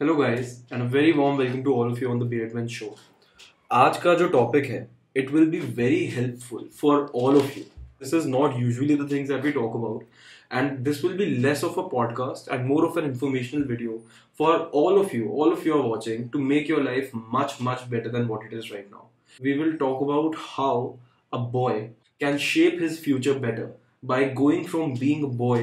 Hello guys and a very warm welcome to all of you on the beard man show आज का जो topic है it will be very helpful for all of you this is not usually the things that we talk about and this will be less of a podcast and more of an informational video for all of you all of you are watching to make your life much much better than what it is right now we will talk about how a boy can shape his future better by going from being a boy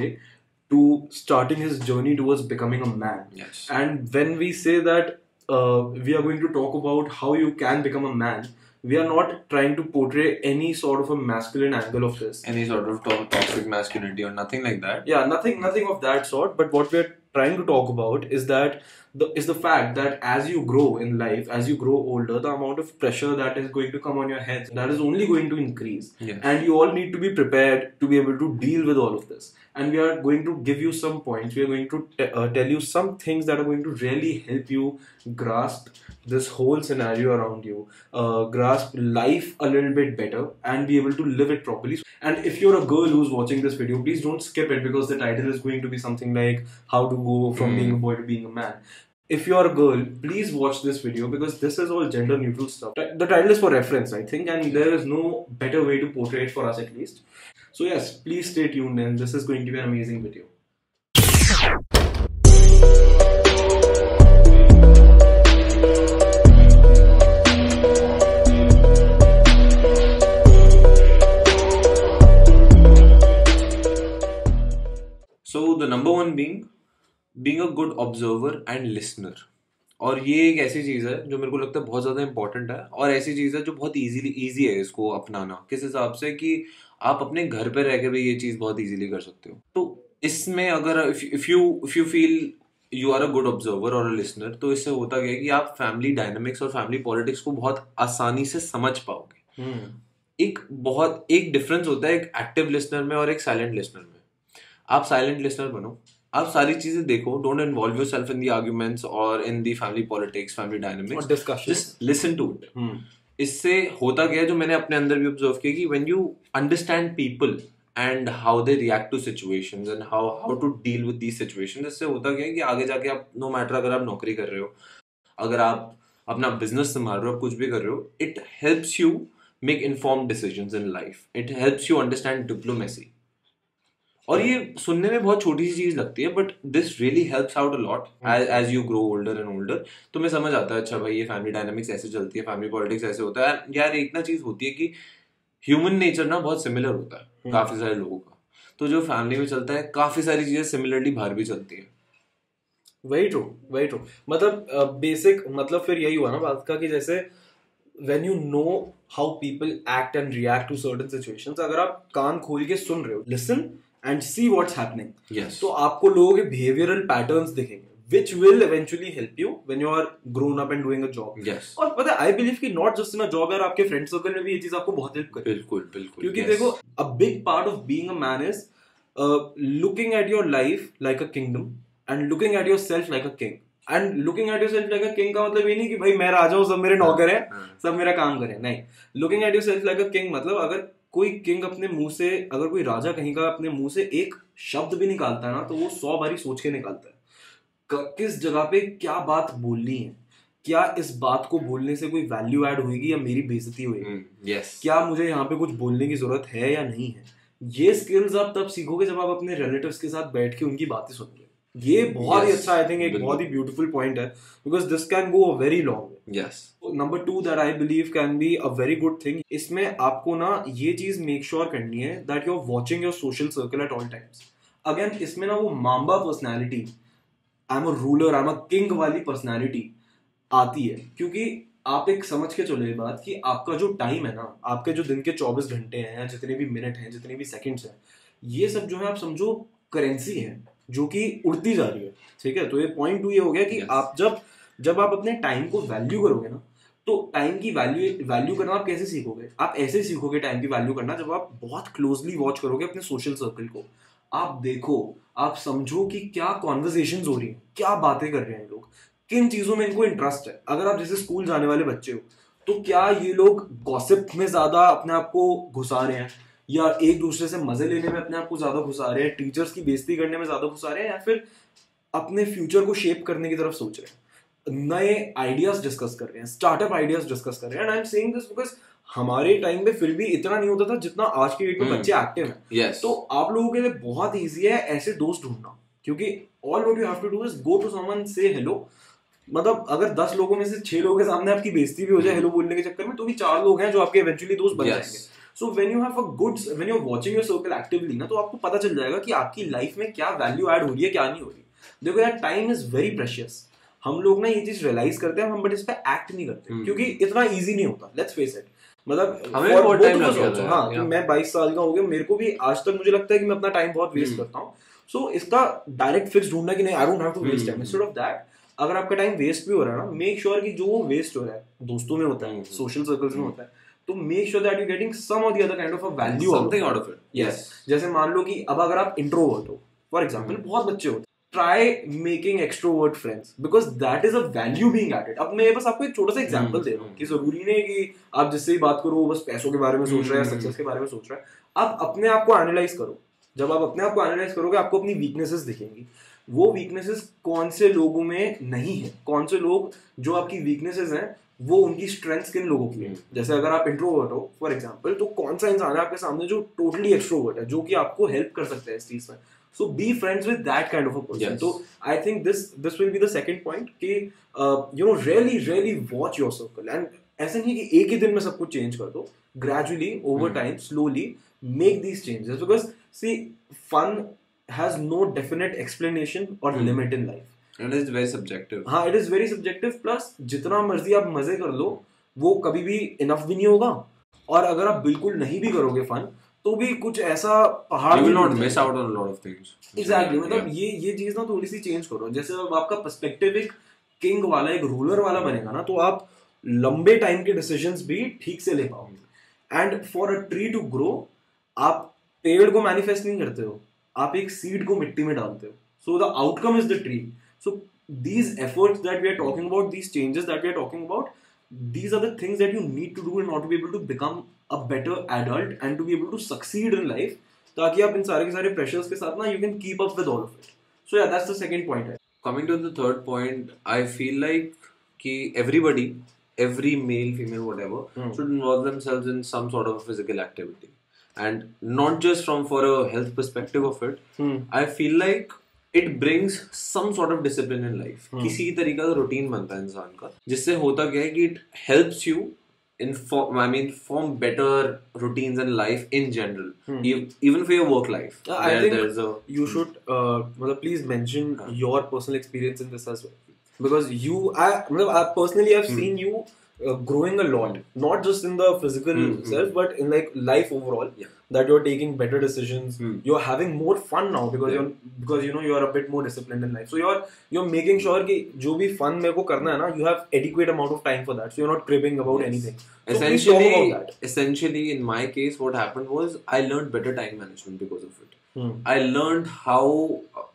to starting his journey towards becoming a man. Yes. And when we say that uh, we are going to talk about how you can become a man, we are not trying to portray any sort of a masculine angle of this. Any sort of to- toxic masculinity or nothing like that. Yeah, nothing, nothing of that sort. But what we're trying to talk about is that the is the fact that as you grow in life, as you grow older, the amount of pressure that is going to come on your head that is only going to increase. Yes. And you all need to be prepared to be able to deal with all of this. And we are going to give you some points. We are going to t- uh, tell you some things that are going to really help you grasp this whole scenario around you, uh, grasp life a little bit better, and be able to live it properly. And if you're a girl who's watching this video, please don't skip it because the title is going to be something like how to go from Mm. being a boy to being a man. If you're a girl, please watch this video because this is all gender neutral stuff. The title is for reference, I think, and there is no better way to portray it for us at least. So, yes, please stay tuned and This is going to be an amazing video. So the number one being being a good observer and listener. और ये एक ऐसी चीज़ है जो मेरे को लगता है बहुत ज़्यादा इंपॉर्टेंट है और ऐसी चीज़ है जो बहुत इजीली ईजी है इसको अपनाना। किस हिसाब से कि आप अपने घर पर रह के भी ये चीज़ बहुत इजीली कर सकते हो। तो इसमें अगर if you if you feel you are a good observer और अ लिसनर तो इससे होता क्या है कि आप फैमिली डायनामिक्स और फैमिली पॉलिटिक्स को बहुत आसानी से समझ पाओगे। एक बहुत एक डिफरेंस होता है एक एक्टिव लिसनर में और एक साइलेंट लिसनर में। आप साइलेंट लिसनर बनो। आप सारी चीज़ें देखो don't involve yourself in the arguments और in the family politics family dynamics just listen to it. इससे होता गया जो मैंने अपने अंदर भी ऑब्ज़र्व किया कि when you understand people and how they react to situations and how how to deal with these situations इससे होता क्या है कि आगे जाके आप नो मैटर अगर आप नौकरी कर रहे हो अगर आप अपना बिज़नेस संभाल रहे हो कुछ भी कर रहे हो it helps you make inform decisions in life it helps you understand diplomacy और ये सुनने में बहुत छोटी सी चीज़ लगती है but this really helps out a lot as you grow older and older तो मैं समझ आता है अच्छा भाई ये फैमिली डायनामिक्स ऐसे चलती है फैमिली पॉलिटिक्स ऐसे होता है। यार एक ना चीज़ होती है कि ह्यूमन नेचर ना बहुत सिमिलर होता है हम्म। काफ़ी सारे लोगों का। तो जो फैमिली में चलता है काफ़ी सारी चीज़ें सिमिलरली बाहर भी चलती है। वही ट्रू वही ट्रू मतलब बेसिक मतलब फिर यही हुआ ना बात का कि जैसे when you know how people act and react to certain situation अगर आप कान खोल के सुन रहे हो listen and see what's happening तो आपको लोगों के बिहेवियरल पैटर्न्स दिखेंगे which will eventually help you when you are grown up and doing a job yes और पता है आई बिलीव कि not just in a job यार आपके फ्रेंड सर्कल में भी ये चीज़ आपको बहुत हेल्प करेगी। बिल्कुल बिल्कुल क्योंकि yes. देखो a big part of being a man is looking at your life like a kingdom and looking at yourself like a king and looking at yourself like a king का मतलब ये नहीं कि भाई मैं राजा हूँ सब मेरे नौकर हैं हाँ, सब मेरा काम करें नहीं. Looking at yourself like a king मतलब अगर कोई किंग अपने मुँह से अगर कोई राजा कहीं का अपने मुँह से एक शब्द भी निकालता है ना तो वो सौ बारी सोच के निकालता है। किस जगह पे क्या बात बोलनी है? क्या इस बात को बोलने से कोई वैल्यू ऐड होगी या मेरी बेइज्जती होगी हम्म, yes. क्या मुझे यहाँ पे कुछ बोलने की ज़रूरत है या नहीं है? ये स्किल्स आप तब सीखोगे जब आप अपने रिलेटिव्स के साथ बैठ के उनकी बातें सुनोगे। ये बहुत ही Yes, अच्छा आई थिंक एक बहुत ही ब्यूटीफुल पॉइंट है because this can go a very long yes. Number two that I believe can be a very good thing इसमें आपको ना ये चीज़ मेक श्योर करनी है that you are watching your social circle at all times again इसमें ना वो mamba personality I am a ruler I am a king वाली पर्सनैलिटी आती है। क्योंकि आप एक समझ के चलो ये बात कि आपका जो टाइम है ना आपके जो दिन के 24 घंटे हैं या जितने भी मिनट हैं जितने भी सेकंड्स हैं ये सब जो है आप समझो करेंसी है जो कि उड़ती जा रही है। ठीक है? तो ये पॉइंट टू ये हो गया कि Yes. आप जब जब आप अपने टाइम को वैल्यू करोगे ना तो टाइम की वैल्यू वैल्यू करना आप कैसे सीखोगे? आप ऐसे सीखोगे टाइम की वैल्यू करना जब आप बहुत क्लोजली वॉच करोगे अपने सोशल सर्कल को। आप देखो, आप समझो कि क्या कॉन्वर्जेशन हो रही है, क्या बातें कर रहे हैं लोग, किन चीज़ों में इनको इंटरेस्ट है। अगर आप जैसे स्कूल जाने वाले बच्चे हो तो क्या ये लोग गॉसिप में ज़्यादा अपने आप को घुसा रहे हैं? या एक दूसरे से मज़े लेने में अपने आप को ज़्यादा घुसा रहे हैं? टीचर्स की बेइज्जती करने में ज़्यादा घुसा रहे हैं? या फिर अपने फ्यूचर को शेप करने की तरफ़ सोच रहे हैं? नए आइडियाज़ डिस्कस कर रहे हैं स्टार्टअप आइडियाज़ डिस्कस कर रहे हैं and I am saying this because हमारे टाइम पे फिर भी इतना नहीं होता था जितना आज के डेट में। बच्चे एक्टिव हैं यस तो आप लोगों के लिए बहुत इजी है ऐसे दोस्त ढूंढना क्योंकि all what you have to do is go to someone से हेलो मतलब अगर दस लोगों में से छह लोगों के सामने आपकी बेइज्जती भी हो जाए। हेलो बोलने के चक्कर में तो भी चार लोग हैं जो आपके इवेंचुअली दोस्त बन Yes. जाएँगे so when you have a good when you watching watching your circle actively ना तो आपको पता चल जाएगा कि आपकी लाइफ में क्या वैल्यू ऐड हो रही है क्या नहीं हो रही देखो यार टाइम इज़ वेरी प्रेशियस हम लोग ना ये चीज़ रियलाइज़ करते हैं हम बट इस पे एक्ट नहीं करते हम्म। क्योंकि इतना इजी नहीं होता लेट्स फेस इट मतलब हमें बहुत us लग हाँ. कि मैं 22 साल का हो गया मेरे को भी आज तक मुझे लगता है कि मैं अपना टाइम बहुत वेस्ट हम्म। करता हूँ सो इसका डायरेक्ट फिक्स ढूंढना कि नहीं I don't have to waste time hmm. Instead of that अगर आपका टाइम वेस्ट भी हो रहा है ना मेक श्योर कि जो वो वेस्ट हो रहा है दोस्तों में होता है हम्म। सोशल सर्कल्स में होता है तो make sure that you getting some और the other kind of a value something out of it yes जैसे मान लो कि अब अगर आप इंट्रोवर्ट हो फॉर एग्ज़ाम्पल हम्म। बहुत बच्चे होते try making extrovert friends because that is a value being added अब मैं बस आपको एक छोटा सा एग्जांपल हम्म, दे रहा हूँ। कि ज़रूरी नहीं है कि आप जिससे ही बात करो वो बस पैसों के बारे में सोच रहा है सक्सेस के बारे में सोच रहा है। आप अपने आप को एनालाइज करो। जब आप अपने आप को एनालाइज करोगे आपको अपनी वीकनेसेस दिखेंगी। वो वीकनेसेस कौन से लोगों में नहीं है? कौन से लोग जो आपकी वीकनेसेस हैं वो उनकी स्ट्रेंथ्स किन लोगों की है? हम्म। जैसे अगर आप इंट्रोवर्ट हो फॉर एग्जांपल तो कौन सा इंसान है आपके सामने जो टोटली एक्सट्रोवर्ट है जो कि आपको हेल्प कर सकता है इस चीज़ में? So be friends with that kind of a person तो I think this this will be the second point कि you know really really watch your circle and ऐसा नहीं कि एक ही दिन में सब कुछ चेंज कर दो। Gradually over. Time slowly make these changes because see fun has no definite explanation और. Limit in life it is very subjective हाँ it is very subjective plus जितना मर्ज़ी आप मज़े कर लो वो कभी भी इनफ भी नहीं होगा। और अगर आप बिल्कुल नहीं भी करोगे फन तो भी कुछ ऐसा पहाड़ you not miss out on lot of things exactly मतलब ये ये चीज़ ना थोड़ी सी चेंज करो। जैसे अब आपका पर्सपेक्टिव एक किंग वाला एक रूलर वाला बनेगा ना तो आप लंबे टाइम के डिसीजंस भी ठीक से ले पाओगे। And for a tree to grow आप पेड़ को मैनिफेस्ट नहीं करते हो। आप एक सीड को मिट्टी में डालते हो। So the outcome is the tree so these efforts that we are talking about these changes that we are talking about these are the things that you need to do in order to be able to become a better adult and to be able to succeed in life ताकि आप इन सारे के सारे pressures के साथ ना you can keep up with all of it so that's the second point है। Coming to the third point I feel like कि everybody every male female what should involve themselves in some sort of physical activity and not just from for a health perspective of it I feel like it brings some sort of discipline in life किसी तरीका का routine बनता है इंसान का जिससे होता क्या है कि it helps you inform i mean form better routines in life in general hmm. even for your work life uh, i think a, you hmm. should uh, please mention uh. your personal experience in this as well because you i, I personally have hmm. seen you uh, growing a lot not just in the physical Hmm, hmm. self but in like life overall Yeah. that you're taking better decisions Hmm. you're having more fun now because Yeah. you're because you know you're a bit more disciplined in life so you're you're making sure कि जो भी fun मेरे को करना है ना you have adequate amount of time for that so you're not cribbing about Yes. anything so please talk essentially about that essentially in my case what happened was i learned better time management because of it Hmm. i learned how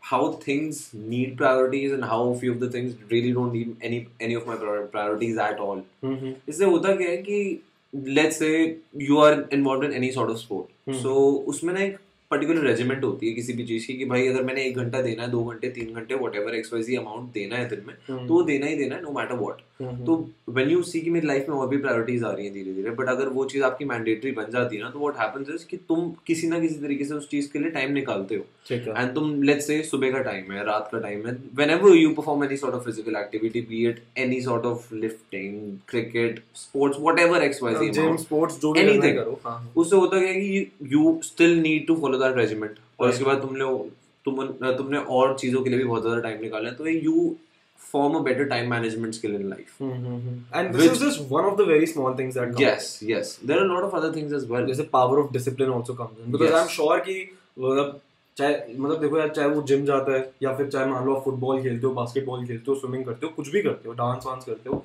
how things need priorities and how few of the things really don't need any any of my priorities at all Hmm, hmm. इससे होता क्या है कि let's say you are involve in any sort of sport Hmm. So उसमें ना एक particular regiment होती है किसी भी चीज़ की कि भाई अगर मैंने एक घंटा देना है दो घंटे तीन घंटे वट एवर एक्सवाइजी अमाउंट देना है दिन में Hmm. तो वो देना ही देना है नो मैटर वॉट. तो वेन यू सी कि मेरी लाइफ में और भी प्रायोरिटीज आ रही हैं धीरे धीरे बट अगर वो चीज़ आपकी मैंडेटरी बन जाती है ना तो व्हाट हैपेंस इज़ कि तुम किसी ना किसी तरीके से उस चीज़ के लिए टाइम निकालते हो एंड तुम लेट्स से सुबह का टाइम है रात का टाइम है whenever you perform any sort of physical activity be it any sort of lifting cricket sports whatever xyz gym amount, sports जो है हाँ. उससे होता है कि you still need to follow ज़्यादा रेजिमेंट और उसके बाद तुमने तुम तुमने और चीज़ों के लिए भी बहुत ज़्यादा टाइम निकाला तो you form a better time management skill in life and this is just one of the very small things that yes yes there are lot of other things as well जैसे power of discipline also comes in because I am sure कि मतलब चाहे मतलब देखो यार चाहे वो gym जाता है या फिर चाहे मान लो फुटबॉल खेलते हो बास्केटबॉल खेलते हो स्विमिंग करते हो कुछ भी करते हो डांस वांस करते हो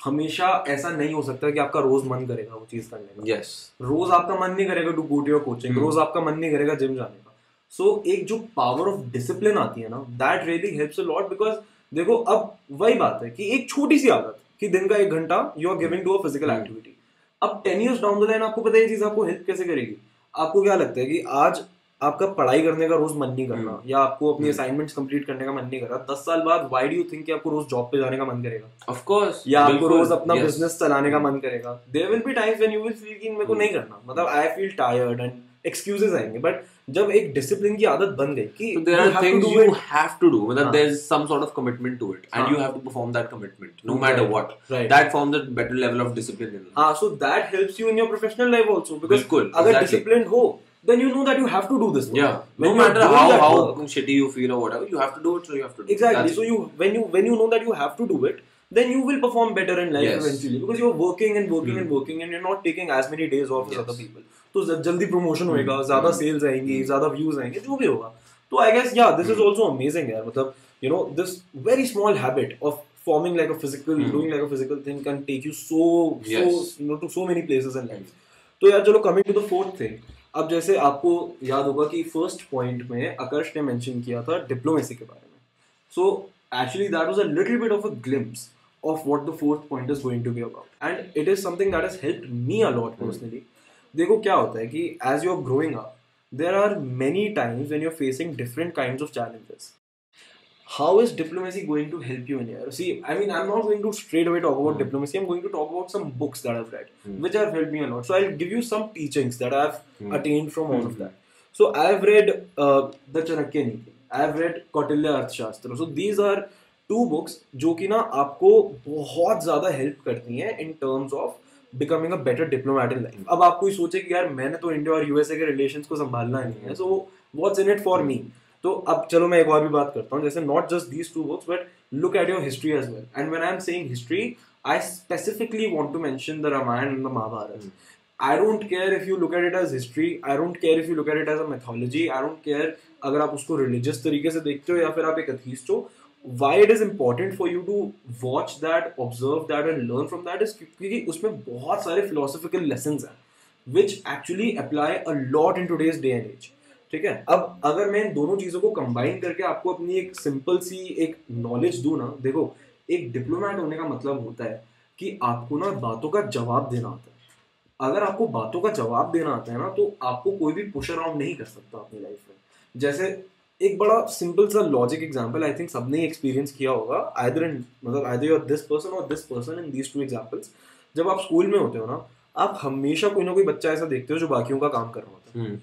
हमेशा ऐसा नहीं हो सकता कि आपका रोज मन करेगा वो चीज़ करने का। Yes. रोज आपका मन नहीं करेगा to go to your coaching Hmm. रोज आपका मन नहीं करेगा जिम जाने का। सो एक जो पावर ऑफ़ डिसिप्लिन आती है ना that really helps a lot because देखो अब वही बात है कि एक छोटी सी आदत कि दिन का एक घंटा you are giving to a physical. Activity अब ten years down the line आपको पता है ये चीज़ आपको हेल्प कैसे करेगी? आपको क्या लगता है कि आज आपका पढ़ाई करने का रोज मन नहीं करना या आपको अपनी असाइनमेंट्स कंप्लीट करने का मन नहीं करा दस साल बाद वाई डू थिंक आपको रोज जॉब पे जाने का मन करेगा? ऑफ़ या आपको रोज अपना बिज़नेस चलाने का मन करेगा? There will be times when you मेरे को नहीं करना मतलब I feel tired and excuses आएँगे बट जब एक डिसिप्लिन की आदत बन गई कि there are things you have to do मतलब there is some sort of commitment to it and you have to perform that commitment no matter what that forms a better level of discipline हाँ so that helps you in your professional life also because अगर discipline हो then you know that you have to do this work. Yeah. When no you are matter doing how that how work- shitty you feel or whatever, you have to do it. So you have to do exactly it. That's so you when you when you know that you have to do it then you will perform better in life Yes. eventually because you're working and working Hmm. and working and you're not taking as many days off as Yes. other people तो ज- जल्दी promotion होएगा Hmm. ज्यादा Hmm. Sales आएंगी Hmm. ज्यादा views आएंगे जो भी होगा तो आई गेस या this is Hmm. Also amazing यार मतलब you know this very small habit of forming like a physical Hmm. doing like a physical thing can take you so so Yes. you know to so many places in life तो यार चलो coming to the fourth thing अब जैसे आपको याद होगा कि first point में आकर्ष ने मैंशन किया था डिप्लोमेसी के बारे में। So actually that was a little bit of a glimpse of what the fourth point is going to be about and it is something that has help me a lot personally देखो क्या होता है कि as you are growing up there are many times when you are facing different kind of challenges how is diplomacy going to help you in here see i mean i'm not going to straight away talk about Hmm. diplomacy i'm going to talk about some books that i've read Hmm. which have helped me a lot so i'll give you some teachings that i've Hmm. attained from all of Hmm. that so i've read uh, the chanakya niti i've read kautilya arthashastra so these are two books जो कि ना आपको बहुत ज़्यादा help करती हैं in terms of becoming a better diplomat in life अब आप कोई सोचे कि यार मैंने तो इंडिया और यूएसए के रिलेशंस को संभालना नहीं है so what's in it for me तो अब चलो मैं एक और भी बात करता हूँ, जैसे not just these two books but look at your history as well and when I am saying history I specifically want to mention the Ramayana and the Mahabharata I don't care if you look at it as history I don't care if you look at it as a mythology I don't care अगर आप उसको religious तरीके से देखते हो या फिर आप एक अथीस्ट हो why it is important for you to watch that observe that and learn from that is क्योंकि उसमें बहुत सारे फिलोसफिकल लेसन हैं which actually apply a lot in today's day and as ठीक है? अब अगर मैं इन दोनों चीज़ों को कंबाइन करके आपको अपनी एक सिंपल सी एक नॉलेज दूँ ना, देखो, एक डिप्लोमेट होने का मतलब होता है कि आपको ना बातों का जवाब देना आता है। अगर आपको बातों का जवाब देना आता है ना तो आपको कोई भी पुश अराउंड नहीं कर सकता अपनी लाइफ में। जैसे एक बड़ा सिंपल सा लॉजिक एग्जांपल आई थिंक सबने एक्सपीरियंस किया होगा आइदर इन मतलब आइदर योर दिस पर्सन और this person in these two examples जब आप स्कूल में होते हो ना, आप हमेशा कोई ना कोई बच्चा ऐसा देखते हो जो बाकियों का काम कर रहा होता है। Hmm.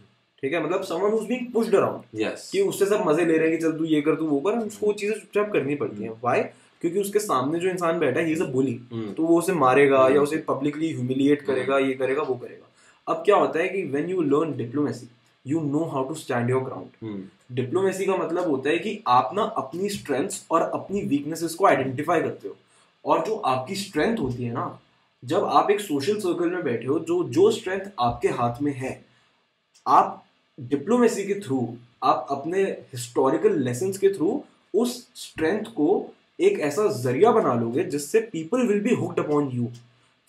ठीक है? मतलब someone who's being pushed around Yes. कि उससे सब मज़े ले रहे हैं कि चल तू ये कर तू वो कर उसको वो चीज़ें चुपचाप करनी पड़ती हैं। व्हाई क्योंकि उसके सामने जो इंसान बैठा है ही इज़ अ बुली. तो वो उसे मारेगा हम्म। या उसे पब्लिकली ह्यूमिलिएट करेगा ये करेगा वो करेगा। अब क्या होता है कि when you learn diplomacy you know how to stand your ground. Diplomacy का मतलब होता है कि आप ना अपनी स्ट्रेंथ्स और अपनी वीकनेसेस को आइडेंटिफाई करते हो। और जो आपकी स्ट्रेंथ होती है ना जब आप एक सोशल सर्कल में बैठे हो जो जो स्ट्रेंथ आपके हाथ में है आप डिप्लोमेसी के थ्रू आप अपने हिस्टोरिकल लेसन के थ्रू उस स्ट्रेंथ को एक ऐसा ज़रिया बना लोगे जिससे people will be hooked upon you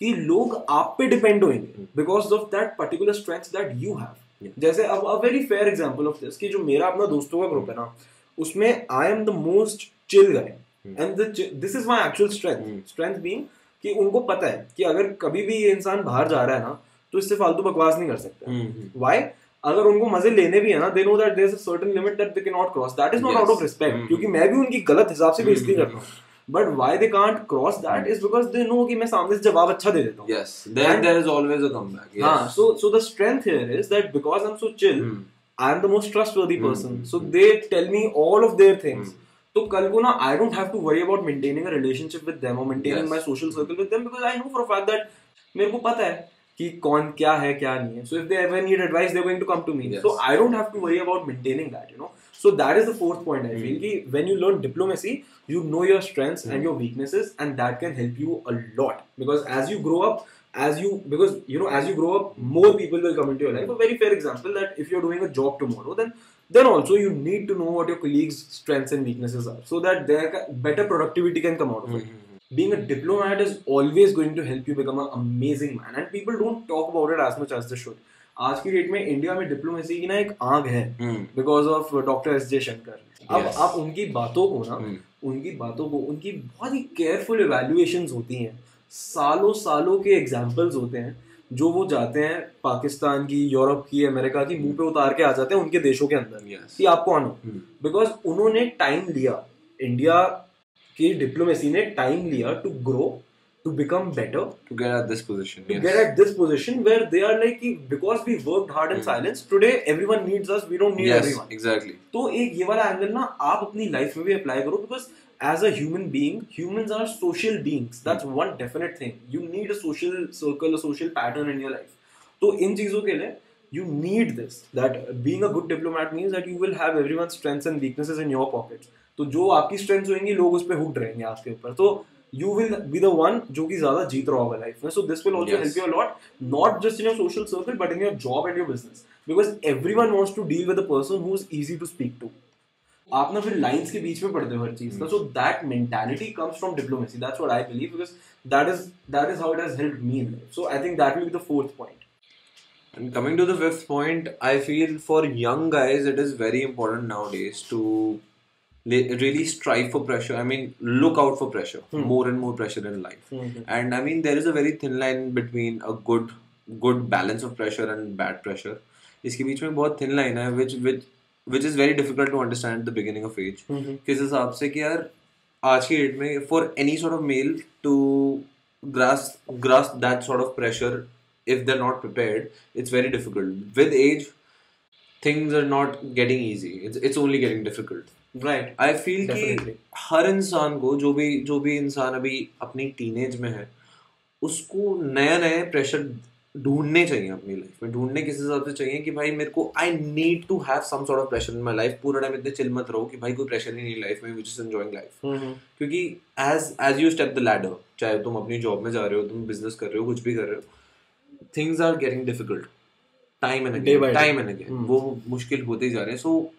कि लोग आप पे डिपेंड होंगे because of that particular strength that you have जैसे अब a very fair example of this कि जो मेरा अपना दोस्तों का ग्रुप है ना उसमें I am the most chill guy Hmm. And this is my actual strength Hmm. Strength being कि उनको पता है कि अगर कभी भी ये इंसान बाहर जा रहा है ना तो इससे फालतू बकवास नहीं कर सकते Hmm. अगर उनको मज़े लेने भी है ना they know that there is a certain limit that they can not cross that is not out of respect. क्योंकि मैं भी उनकी गलत हिसाब से बेइज्जती Hmm. कर हूँ but why they can't cross that is because they know कि मैं सामने से जवाब अच्छा दे देता हूँ Yes. There, And- there is always a comeback. Yes. हाँ so so the strength here is that because I'm so chill Hmm. I am the most trustworthy Hmm. person so they tell me all of their things Hmm. तो कल को ना I don't have to worry about maintaining a relationship with them और maintaining my social circle with them because I know for a fact that मेरे को पता है कि कौन क्या है क्या नहीं है so if they ever need advice they going to come to me Yes. So I don't have to worry about maintaining that you know so that is the fourth point i feel Hmm. कि when you learn diplomacy you know your strengths Hmm. and your weaknesses and that can help you a lot because as you grow up as you because you know as you grow up more people will come into your life a very fair example that if you're doing a job tomorrow then then also you need to know what your colleagues strengths and weaknesses are so that there ca- better productivity can come out of Hmm. it Hmm. Being a diplomat is always going to help you become an amazing man and people don't talk about it as much as they should आज की date में India में diplomacy की ना एक आग है. Because of doctor S जय शंकर अब Yes. आप उनकी बातों को ना Hmm. उनकी बातों को उनकी बहुत ही केयरफुल इवेल्युएशन होती हैं सालों सालों के एग्जाम्पल्स होते हैं जो वो जाते हैं पाकिस्तान की यूरोप की अमेरिका की मुँह पे उतार के आ जाते हैं उनके देशों के अंदर Yes. कि आपको आना Hmm. बिकॉज़ उन्होंने टाइम लिया इंडिया कि डिप्लोमेसी ने टाइम लिया to grow to become better to get at this position to get at this position where they are like because we worked hard in silence today everyone needs us we don't need everyone yes exactly तो एक ये वाला angle ना आप अपनी life में भी apply करो because as a human being humans are social beings that's one definite thing you need a social circle a social pattern in your life तो इन चीज़ों के लिए You need this. That being a good diplomat means that you will have everyone's strengths and weaknesses in your pockets. तो जो आपकी strength होंगी लोग उस पर हुक्ड रहेंगे आपके ऊपर। तो you will be the one जो कि ज़्यादा जीत रहा होगा लाइफ में। So this will also help you a lot not just in your social circle but in your job and your business because every one wants to deal with person who is easy to speak to आप ना फिर lines के बीच में पढ़ते हो हर चीज़ का। So that mentality comes from diplomacy that's what I believe because that is that is how it has help me in so I think that will be the fourth point And coming to the fifth point, I feel for young guys it is very important nowadays to really strive for pressure. I mean, look out for pressure, more and more pressure in life. And I mean, there is a very thin line between a good good balance of pressure and bad pressure. इसके बीच में बहुत thin line है which which which is very difficult to understand at the beginning of age. किस हिसाब से कि यार आज की डेट में for any sort of male to grasp grasp that sort of pressure if they're not prepared, it's very difficult. With age, things are not getting easy. It's it's only getting difficult. Right I feel कि हर इंसान को जो भी जो भी इंसान अभी अपनी टीनेज में है उसको नया नया प्रेशर ढूँढने चाहिए अपनी लाइफ में। ढूँढने किस हिसाब से चाहिए कि भाई मेरे को I need to have some sort of pressure in my life पूरा टाइम इतने चिल मत रहो कि भाई कोई प्रेशर ही नहीं लाइफ में विच इज़ एंजॉइंग लाइफ क्योंकि as as you step the ladder चाहे तुम अपनी जॉब में जा रहे हो तुम बिज़नेस कर रहे हो कुछ भी कर रहे हो things are getting difficult time and. Time and again. वो मुश्किल होते ही जा रहे हैं। सो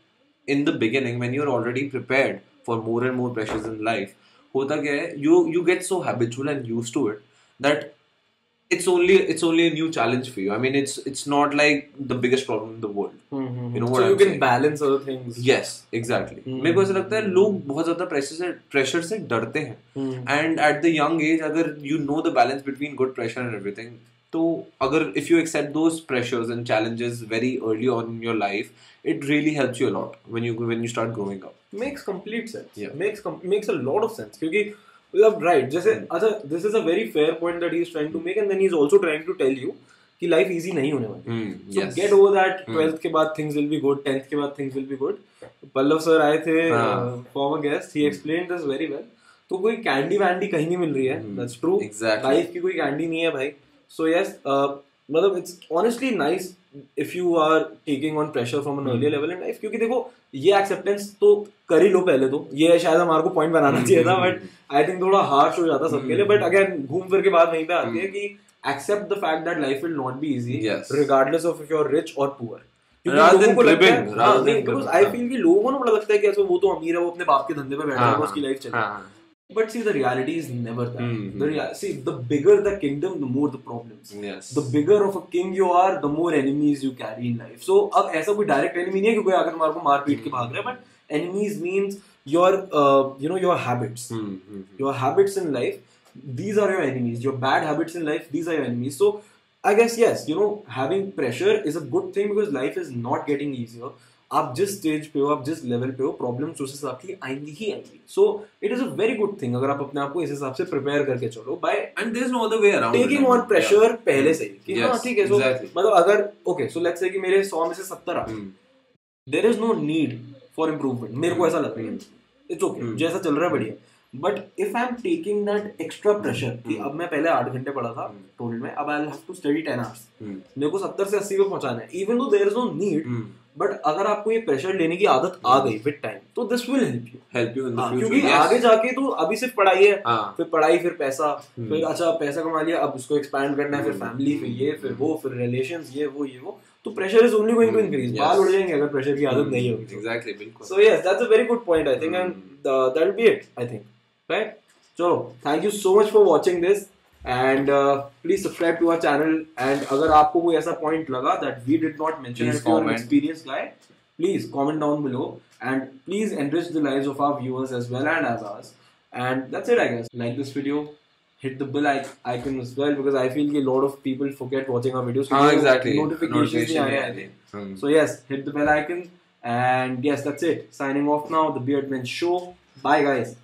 In the beginning when you are already prepared for more and more pressures in life होता क्या है you you get so habitual and used to it that it's only it's only a new challenge for you i mean it's it's not like the biggest problem in the world You know what so you I'm can saying? balance other things yes exactly Hmm. मेरे को ऐसा लगता है लोग बहुत ज्यादा pressure से pressure से डरते हैं Hmm. And at the young age अगर you know the balance between good pressure and everything तो अगर if you accept those pressures and challenges very early on in your life it really helps you a lot when you when you start growing up sense Yeah. makes com- makes a lot of sense क्योंकि मतलब right जैसे अच्छा this is a very fair point that he is trying to make and then he is also trying to tell you कि life easy नहीं होने वाली get over that. Hmm. 12th के बाद things will be good. 10th के बाद things will be good. Pallav sir आए थे. Former guest he explain this very well तो कोई कैंडी वैंडी कहीं नहीं मिल रही है Hmm. दैट्स ट्रू लाइफ की कोई कैंडी नहीं है भाई सो यस मतलब it's honestly nice if you are taking on pressure from an earlier level in life क्योंकि देखो ये एक्सेप्टेंस तो कर ही लो पहले तो। ये शायद हमारे को पॉइंट बनाना चाहिए था बट आई थिंक थोड़ा हार्श हो जाता सबके लिए। बट अगेन घूम फिर के बाद वहीं पे आती है कि accept the fact that life will not be easy Yes. regardless of if you're rich or poor. Rather than cribbing, rather than because cribbing. I feel कि लोगों को ना बड़ा लगता है कि वो तो अमीर है वो अपने बाप के धंधे पे बैठा है हाँ, उसकी लाइफ चल हाँ। But see the reality is never that Hmm, the rea- see the bigger the kingdom the more the problems yes the bigger of a king you are the more enemies you carry in life so अब ऐसा कोई direct enemy नहीं है कि कोई आकर तुम्हारे को मार पीट के भाग रहा है but enemies means your uh, you know your habits Hmm, hmm, hmm. your habits in life these are your enemies your bad habits in life these are your enemies so i guess yes you know having pressure is a good thing because life is not getting easier आप जिस stage पे हो आप जिस level पे हो problems उस हिसाब की आएँगी ही आएँगी so it is a very good thing अगर आप अपने आप को इस हिसाब से प्रिपेयर करके चलो by and there's no other way around it, taking on pressure पहले से ही कि हाँ ठीक है exactly. मतलब अगर ओके सो लेट्स से कि मेरे 100 में से 70 आ Hmm. There is no need for improvement मेरे को ऐसा लग रहा है इट्स ओके Hmm. जैसा चल रहा है बढ़िया but if I am taking that extra pressure कि Hmm. अब मैं पहले आठ घंटे पढ़ा था Hmm. टोटल में अब I have to study ten hours Hmm. मेरे को सत्तर से अस्सी पे पहुंचाना है even though there is no need. But अगर आपको ये प्रेशर लेने की आदत आ गई विद टाइम तो this will help you help you in the future क्योंकि yes. आगे जाके तो अभी सिर्फ़ पढ़ाई है हाँ फिर पढ़ाई फिर पैसा Hmm. फिर अच्छा पैसा कमा लिया अब उसको एक्सपैंड करना है फिर Hmm. फैमिली फिर ये फिर वो फिर रिलेशंस ये वो ये वो तो pressure is only going to. Increase बाल उड़ जाएँगे अगर प्रेशर की आदत नहीं होगी तो। exactly बिल्कुल So yes, that's a very good point, I think, Hmm. and uh, that'll be it. I think, right? So thank you so much for watching this, and uh, please subscribe to our channel. And अगर आपको कोई ऐसा point लगा that we did not mention, Please if you're an comment. experienced guy, please comment down below, and please enrich the lives of our viewers as well and as ours. And that's it, I guess. Like this video, hit the bell ic- icon as well because I feel a lot of people forget watching our videos. हाँ क्योंकि exactly Notifications नहीं आ रहे हैं. नहीं Hmm. So yes, hit the bell icon. And yes, that's it. Signing off now. The Beardman Show. Bye guys.